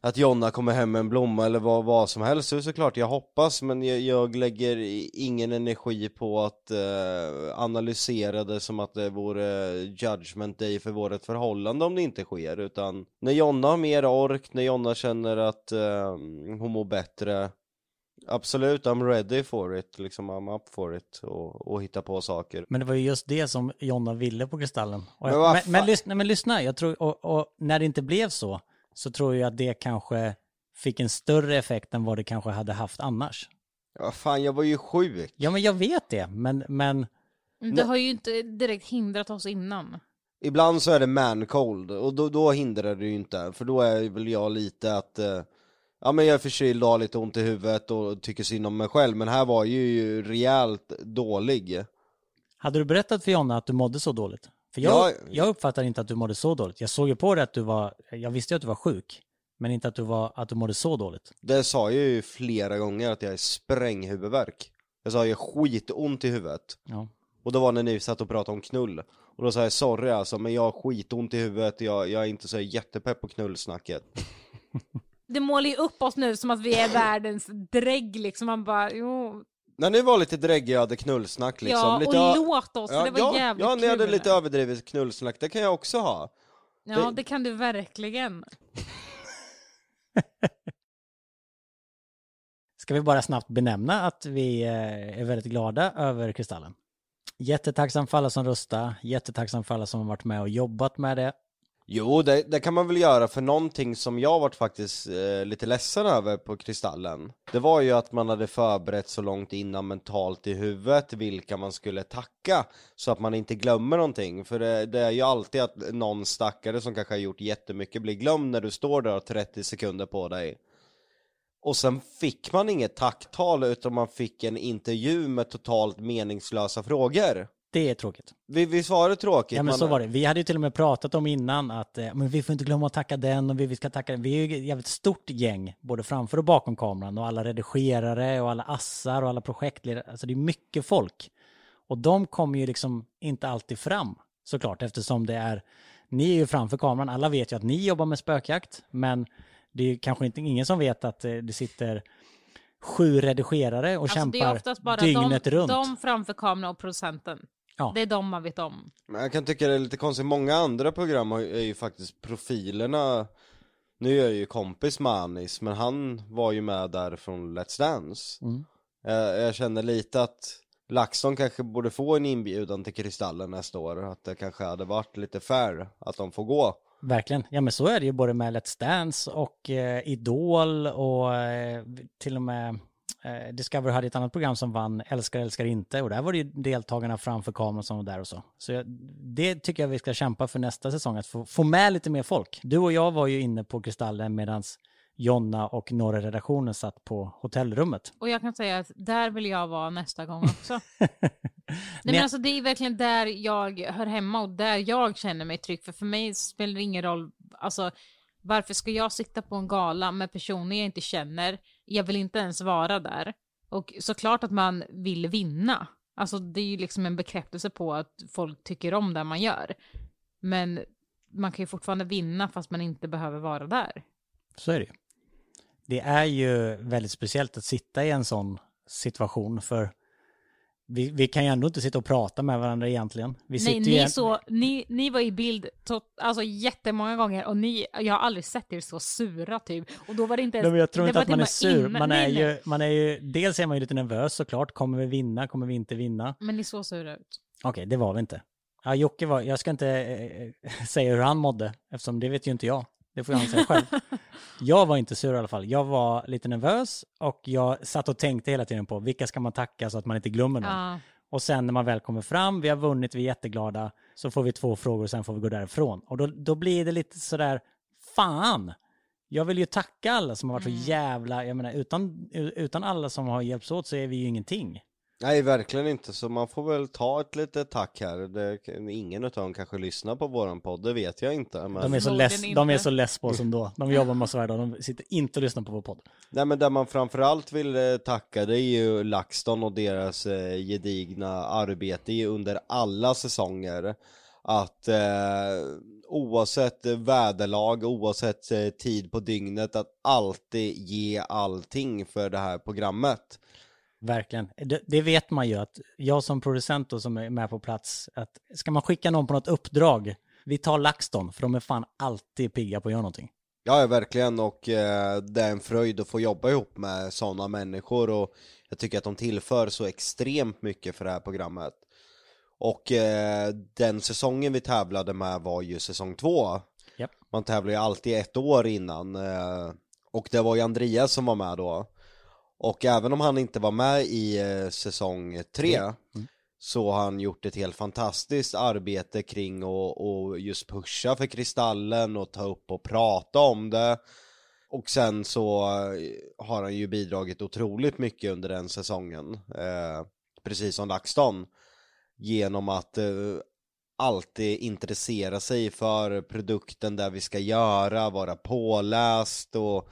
att Jonna kommer hem med en blomma eller vad, vad som helst. Så såklart, jag hoppas, men jag, jag lägger ingen energi på att eh, analysera det som att det vore judgment day för vårt förhållande om det inte sker. Utan när Jonna har mer ork, när Jonna känner att eh, hon mår bättre, absolut, I'm ready for it, liksom I'm up for it och, och hitta på saker. Men det var ju just det som Jonna ville på Kristallen. Jag, men, men, lyssna, men lyssna, jag tror, och, och när det inte blev så, så tror jag att det kanske fick en större effekt än vad det kanske hade haft annars. Ja, fan, jag var ju sjuk. Ja, men jag vet det, men, men Det har ju inte direkt hindrat oss innan. Ibland så är det man cold och då, då hindrar det ju inte, för då är väl jag lite att eh, Ja men jag är förkyld och har lite ont i huvudet och tycker synd om mig själv, men här var jag ju rejält dålig. hade du berättat för Jonna att du mådde så dåligt? För jag, Ja. jag uppfattar inte att du mådde så dåligt. Jag såg ju på dig att du var, jag visste ju att du var sjuk, men inte att du, var, att du mådde så dåligt. Det sa jag ju flera gånger att jag är spränghuvudvärk. Jag sa jag skitont i huvudet. Ja. Och då var när ni satt och pratade om knull. Och då sa jag sorry alltså, men jag har skitont i huvudet, jag, jag är inte så jättepepp på knullsnacket. Det målar ju upp oss nu som att vi är världens drägg liksom. Man bara, jo. När ni var lite dräggiga hade knullsnack liksom. ja, lite och låt oss, ja, det var ja, jävligt Ja, ni hade kul. lite överdrivet knullsnack, det kan jag också ha. Ja, det- det kan du verkligen. Ska vi bara snabbt benämna att vi eh, är väldigt glada över Kristallen. Jättetacksam för alla som röstar, jättetacksam för alla som har varit med och jobbat med det. Jo, det, det kan man väl göra för någonting som jag varit faktiskt eh, lite ledsen över på Kristallen. Det var ju att man hade förberett så långt innan mentalt i huvudet vilka man skulle tacka. Så att man inte glömmer någonting. För det, det är ju alltid att någon stackare som kanske har gjort jättemycket blir glömd när du står där och har 30 sekunder på dig. Och sen fick man inget tacktal utan man fick en intervju med totalt meningslösa frågor. Det är tråkigt. Vi, visst var det tråkigt? Ja men Man- så var det. Vi hade ju till och med pratat om innan att eh, men vi får inte glömma att tacka den och vi, vi ska tacka den. Vi är ju ett jävligt stort gäng, både framför och bakom kameran och alla redigerare och alla assar och alla projektledare. Alltså det är mycket folk. Och de kommer ju liksom inte alltid fram såklart eftersom det är, ni är ju framför kameran, alla vet ju att ni jobbar med spökjakt, men det är ju kanske inte ingen som vet att eh, det sitter sju redigerare och Alltså, det är kämpar oftast bara dygnet de, runt. de framför kameran och producenten. Ja. Det är de man vet om. Men jag kan tycka det är lite konstigt, många andra program har- är ju faktiskt profilerna Nu är jag ju kompis med Anis, men han var ju med där från Let's Dance Mm. jag, jag känner lite att LaxTon kanske borde få en inbjudan till Kristallen nästa år, att det kanske hade varit lite fair att de får gå Verkligen. Ja men så är det ju både med Let's Dance och eh, Idol och eh, till och med eh, Discovery hade ett annat program som vann Älskar älskar inte och där var det ju deltagarna framför kameran som var där och så. Så det tycker jag vi ska kämpa för nästa säsong, att få, få med lite mer folk. Du och jag var ju inne på Kristallen medan Jonna och några redaktionen satt på hotellrummet. Och jag kan säga att där vill jag vara nästa gång också. Nej, men alltså, det är verkligen där jag hör hemma och där jag känner mig trygg. För för mig spelar det ingen roll, alltså varför ska jag sitta på en gala med personer jag inte känner? Jag vill inte ens vara där. Och såklart att man vill vinna. Alltså det är ju liksom en bekräftelse på att folk tycker om det man gör. Men man kan ju fortfarande vinna fast man inte behöver vara där. Så är det ju. Det är ju väldigt speciellt att sitta i en sån situation för vi, vi kan ju ändå inte sitta och prata med varandra egentligen. Vi Nej, ni, en- så, ni, ni var i bild to, alltså jättemånga gånger och ni, jag har aldrig sett er så sura typ. Och då var det inte ens... Nej, jag tror inte att man är och med sur. innan- Man är, nej, nej. ju, man är ju, dels är man ju lite nervös såklart. Kommer vi vinna? Kommer vi inte vinna? Men ni såg sura ut. Okej, det var vi inte. Ja, Jocke var, jag ska inte eh, säga hur han mådde, eftersom det vet ju inte jag. Det får han säga själv. jag var inte sur i alla fall. Jag var lite nervös och jag satt och tänkte hela tiden på vilka ska man tacka så att man inte glömmer någon. Ja. Och sen när man väl kommer fram, vi har vunnit, vi är jätteglada, så får vi två frågor och sen får vi gå därifrån. Och då, då blir det lite sådär, fan! Jag vill ju tacka alla som har varit så jävla, jag menar utan, utan alla som har hjälpts åt så är vi ju ingenting. Nej, verkligen inte, så man får väl ta ett litet tack här. Det, ingen utav dem kanske lyssnar på våran podd, det vet jag inte. Men... De är så less, inte. de är så less på oss ändå. De jobbar med oss varje dag, de sitter inte och lyssnar på vår podd. Nej men där man framförallt vill eh, tacka det är ju LaxTon och deras eh, gedigna arbete under alla säsonger. Att eh, oavsett väderlag, oavsett eh, tid på dygnet, att alltid ge allting för det här programmet. Verkligen. Det, det vet man ju att jag som producent och som är med på plats, att ska man skicka någon på något uppdrag, vi tar LaxTon, för de är fan alltid pigga på att göra någonting. Ja, verkligen och eh, det är en fröjd att få jobba ihop med sådana människor och jag tycker att de tillför så extremt mycket för det här programmet. Och eh, den säsongen vi tävlade med var ju säsong två. Japp. Man tävlar ju alltid ett år innan eh, och det var ju Andreas som var med då. Och även om han inte var med i eh, säsong tre så har han gjort ett helt fantastiskt arbete kring att och just pusha för Kristallen och ta upp och prata om det. Och sen så eh, har han ju bidragit otroligt mycket under den säsongen, eh, precis som LaxTon, genom att eh, alltid intressera sig för produkten där vi ska göra, vara påläst och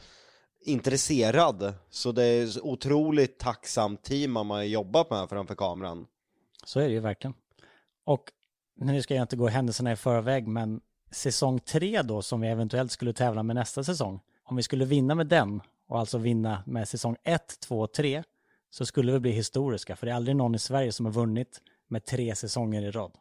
intresserad. Så det är ett otroligt tacksamt team man har jobbat med framför kameran. Så är det ju verkligen. Och nu ska jag inte gå händelserna i förväg, men säsong tre då, som vi eventuellt skulle tävla med nästa säsong, om vi skulle vinna med den, och alltså vinna med säsong 1, 2 och 3, så skulle vi bli historiska, för det är aldrig någon i Sverige som har vunnit med tre säsonger i rad.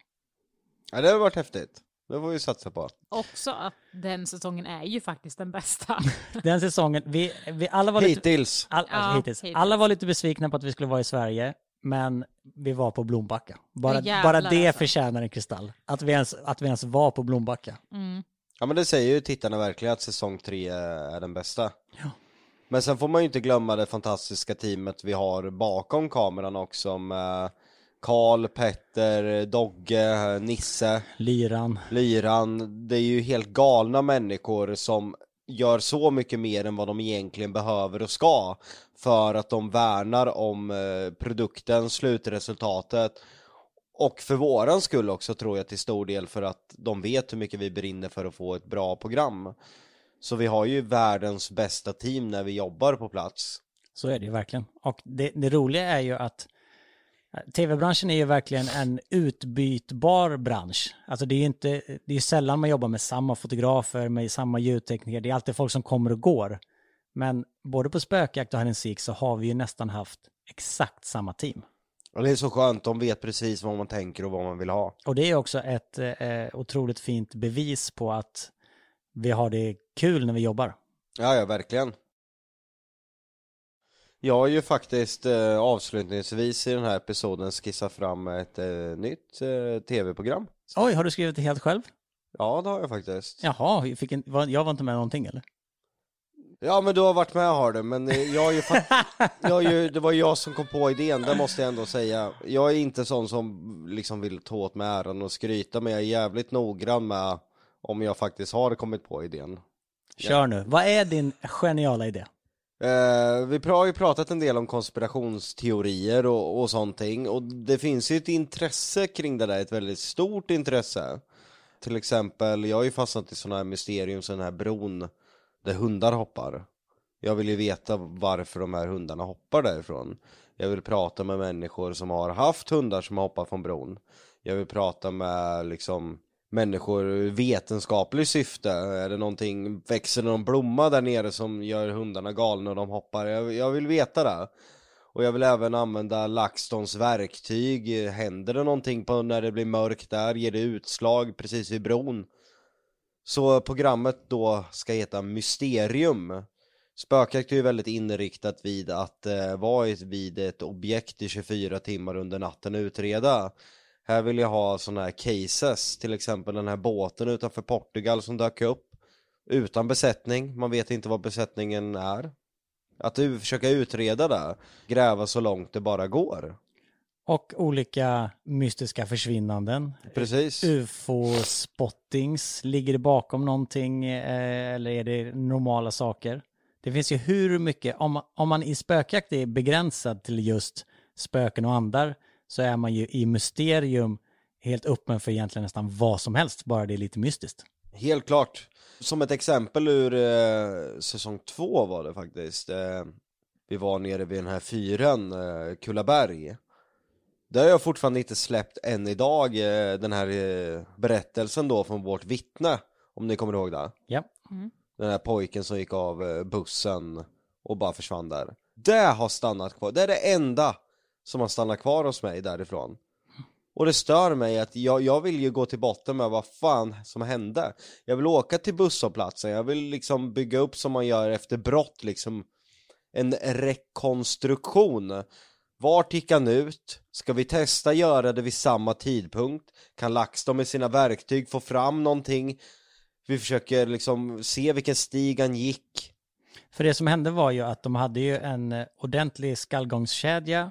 Ja, det har varit häftigt. Det får vi satsa på. Också att den säsongen är ju faktiskt den bästa. Den säsongen, vi, vi alla var lite... Hittills. All, alltså, Ja, hittills. hittills. Alla var lite besvikna på att vi skulle vara i Sverige, men vi var på Blombacka. Bara, Ja, jävlar bara det alltså. förtjänar en kristall. Att vi, ens, att vi ens var på Blombacka. Mm. Ja men det säger ju tittarna verkligen att säsong 3 är den bästa. Men sen får man ju inte glömma det fantastiska teamet vi har bakom kameran också med Karl, Petter, Dogge, Nisse, Lyran. Lyran. Det är ju helt galna människor som gör så mycket mer än vad de egentligen behöver och ska för att de värnar om eh, produkten, slutresultatet och för våran skull också tror jag till stor del för att de vet hur mycket vi brinner för att få ett bra program. Så vi har ju världens bästa team när vi jobbar på plats. Så är det ju verkligen. Och det, det roliga är ju att tv-branschen är ju verkligen en utbytbar bransch. Alltså det är ju inte, det är sällan man jobbar med samma fotografer, med samma ljudtekniker. Det är alltid folk som kommer och går. Men både på spökjakt och hide seek så har vi ju nästan haft exakt samma team. Och det är så skönt, de vet precis vad man tänker och vad man vill ha. Och det är också ett eh, otroligt fint bevis på att vi har det kul när vi jobbar. Ja, ja, verkligen. Jag har ju faktiskt eh, avslutningsvis i den här episoden skissat fram ett eh, nytt eh, tv-program. Oj, har du skrivit det helt själv? Ja, det har jag faktiskt. Jaha, jag, fick en, var, jag var inte med någonting eller? Ja, men du har varit med har du, men eh, jag har ju, fa- jag har ju det var jag som kom på idén, det måste jag ändå säga. Jag är inte sån som liksom vill ta åt mig äran och skryta, men jag är jävligt noggrann med om jag faktiskt har kommit på idén. Kör nu. Vad är din geniala idé? Eh, vi har ju pratat en del om konspirationsteorier och, och sånt och det finns ju ett intresse kring det där, ett väldigt stort intresse. Till exempel, jag har ju fastnat i sådana här mysterium som den här bron där hundar hoppar. Jag vill ju veta varför de här hundarna hoppar därifrån. Jag vill prata med människor som har haft hundar som har hoppat från bron. Jag vill prata med liksom människor i vetenskapligt syfte? Är det någonting, växer det någon blomma där nere som gör hundarna galna och de hoppar? Jag, jag vill veta det. Och jag vill även använda LaxTons verktyg. Händer det någonting på när det blir mörkt där? Ger det utslag precis vid bron? Så programmet då ska heta Mysterium. Spökjakt är ju väldigt inriktat vid att eh, vara vid ett objekt i 24 timmar under natten och utreda. Här vill jag ha sådana här cases, till exempel den här båten utanför Portugal som dök upp. Utan besättning, man vet inte vad besättningen är. Att du försöka utreda det, gräva så långt det bara går. Och olika mystiska försvinnanden. Precis. UFO-spottings, ligger det bakom någonting eh, eller är det normala saker? Det finns ju hur mycket, om, om man i spökjakt är begränsad till just spöken och andar så är man ju i mysterium helt öppen för egentligen nästan vad som helst, bara det är lite mystiskt. Helt klart. Som ett exempel ur eh, säsong två var det faktiskt. Eh, vi var nere vid den här fyren, eh, Kullaberg. Där har jag fortfarande inte släppt än idag eh, den här eh, berättelsen då från vårt vittne. Om ni kommer ihåg det? Ja. Mm. Den här pojken som gick av eh, bussen och bara försvann där. Det har stannat kvar. Det är det enda som har stannat kvar hos mig därifrån. Och det stör mig att jag, jag vill ju gå till botten med vad fan som hände. Jag vill åka till busshållplatsen, jag vill liksom bygga upp som man gör efter brott liksom en rekonstruktion. Vart gick han ut? Ska vi testa göra det vid samma tidpunkt? Kan LaxTon med sina verktyg få fram någonting? Vi försöker liksom se vilken stig han gick. För det som hände var ju att de hade ju en eh, ordentlig skallgångskedja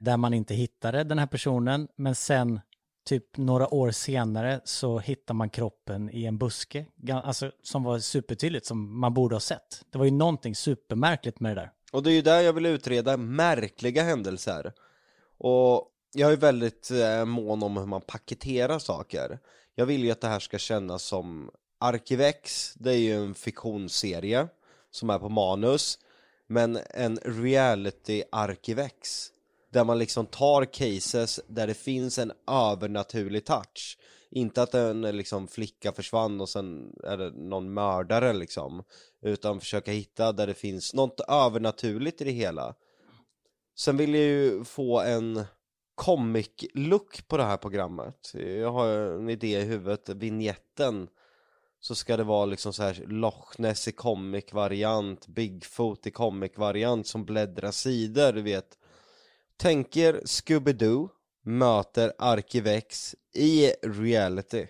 där man inte hittade den här personen, men sen typ några år senare så hittar man kroppen i en buske, alltså som var supertydligt, som man borde ha sett. Det var ju någonting supermärkligt med det där. Och det är ju där jag vill utreda märkliga händelser. Och jag är väldigt eh, mån om hur man paketerar saker. Jag vill ju att det här ska kännas som Arkivex, det är ju en fiktionsserie som är på manus, men en reality Arkivex där man liksom tar cases där det finns en övernaturlig touch. Inte att en liksom flicka försvann och sen är det någon mördare liksom. Utan försöka hitta där det finns något övernaturligt i det hela. Sen vill jag ju få en comic-look på det här programmet. Jag har en idé i huvudet, vignetten så ska det vara liksom så här Loch Ness i comic-variant, Bigfoot i comic-variant som bläddrar sidor, du vet Tänker Scooby-Doo möter Arkivex i reality.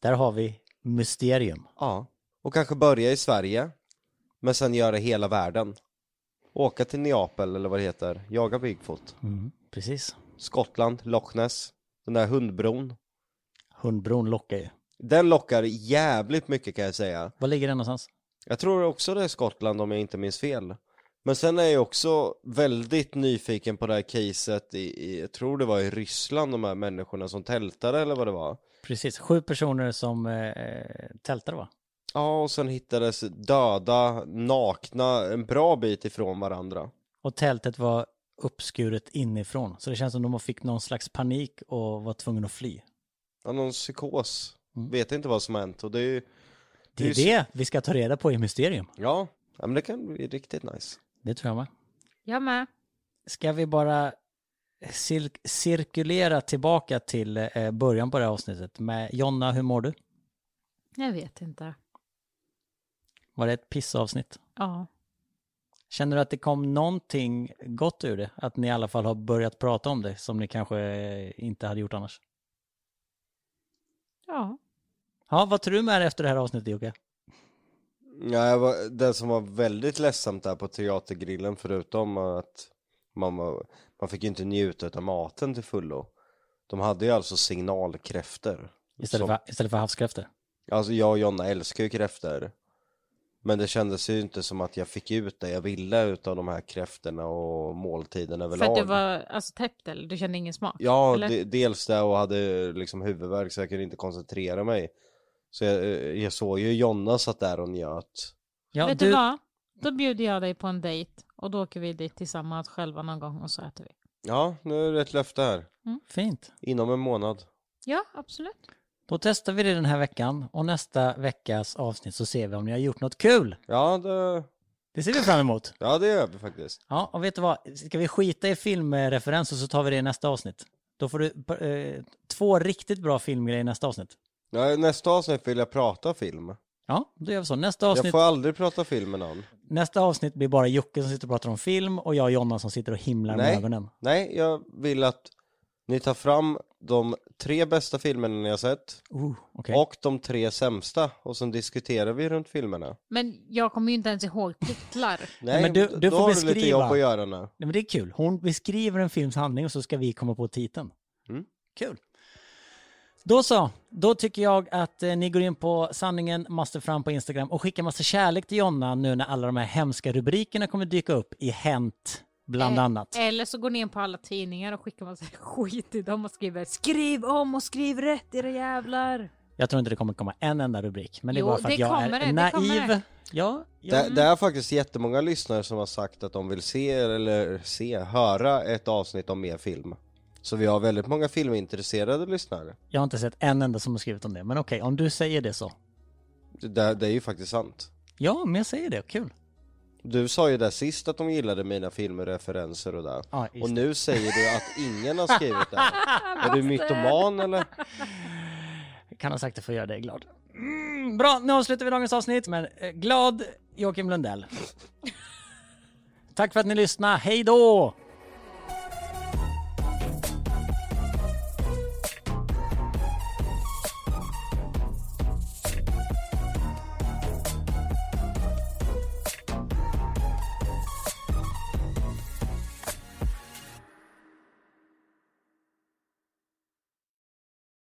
Där har vi mysterium. Ja, och kanske börja i Sverige, men sen göra hela världen. Åka till Neapel eller vad det heter, jaga Bigfoot. Mm, precis. Skottland, Loch Ness, den där hundbron. Hundbron lockar ju. Den lockar jävligt mycket kan jag säga. Var ligger den någonstans? Jag tror också det är Skottland om jag inte minns fel. Men sen är jag också väldigt nyfiken på det här caset i, i, jag tror det var i Ryssland, de här människorna som tältade eller vad det var. Precis, sju personer som eh, tältade va? Ja, och sen hittades döda, nakna, en bra bit ifrån varandra. Och tältet var uppskuret inifrån, så det känns som de fick någon slags panik och var tvungna att fly. Ja, någon psykos. Mm. Vet inte vad som hänt och det är ju... Det är ju det vi ska ta reda på i Mysterium. Ja, ja men det kan bli riktigt nice. Det tror jag med. Jag med. Ska vi bara cir cirkulera tillbaka till eh, början på det här avsnittet med Jonna, hur mår du? Jag vet inte. Var det ett pissavsnitt? Ja. Känner du att det kom någonting gott ur det? Att ni i alla fall har börjat prata om det som ni kanske inte hade gjort annars? Ja. Ja, vad tror du med dig efter det här avsnittet Jocke? Ja, det som var väldigt ledsamt där på teatergrillen förutom att man, var, man fick ju inte njuta av maten till fullo. De hade ju alltså signalkräftor. Istället, Som- för, istället för havskräftor? Alltså jag och Jonna älskar ju kräftor. Men det kändes ju inte som att jag fick ut det jag ville utav de här kräftorna och måltiden överlag. För att du var alltså, täppt eller? Du kände ingen smak? Ja, eller? de, dels det och hade liksom huvudvärk så jag kunde inte koncentrera mig. Så jag, jag såg ju Jonna satt där och njöt. Ja, Vet du, vad? Då bjuder jag dig på en dejt och då åker vi dit tillsammans själva någon gång och så äter vi. Ja, nu är det ett löfte här. Fint. Inom en månad. Ja, absolut. Då testar vi det den här veckan och nästa veckas avsnitt så ser vi om ni har gjort något kul. Ja, det, Det ser vi fram emot. ja, det gör vi faktiskt. Ja, och vet du vad? Ska vi skita i filmreferenser så tar vi det i nästa avsnitt. Då får du eh, två riktigt bra filmgrejer i nästa avsnitt. Ja, nästa avsnitt vill jag prata film. Ja, då gör vi så. Nästa Jag avsnitt, får aldrig prata film med någon. nästa avsnitt blir bara Jocke som sitter och pratar om film och jag och Jonna som sitter och himlar med Nej. ögonen. Nej, jag vill att ni tar fram de tre bästa filmerna ni har sett Uh, okej. och de tre sämsta och sen diskuterar vi runt filmerna. Men jag kommer ju inte ens ihåg titlar. Nej, men du- du då får har du lite beskriva. jobb att göra nu. Nej, men det är kul. Hon beskriver en films handling och så ska vi komma på titeln. Mm. Kul. Då så, då tycker jag att eh, ni går in på sanningen måste fram på Instagram och skickar massa kärlek till Jonna nu när alla de här hemska rubrikerna kommer dyka upp i Hänt bland Eh, annat. Eller så går ni in på alla tidningar och skickar massa skit till dem och skriver skriv om och skriv rätt era jävlar. Jag tror inte det kommer komma en enda rubrik, men det är Jo, bara för att jag kommer är det, naiv. det. Ja, ja. Det, det är faktiskt jättemånga lyssnare som har sagt att de vill se, eller se, höra ett avsnitt om mer film. Så vi har väldigt många filmintresserade lyssnare. jag har inte sett en enda som har skrivit om det, men okej, om du säger det så. Det, det, det är ju faktiskt sant. Ja, men jag säger det, kul. Du sa ju där sist att de gillade mina filmreferenser och där. Ja, just Och nu säger du att ingen har skrivit det. Är du mytoman eller? kan ha sagt det för att göra dig glad. Mm, bra, nu avslutar vi dagens avsnitt. Men eh, glad Joakim Lundell. Tack för att ni lyssnade. Hej då!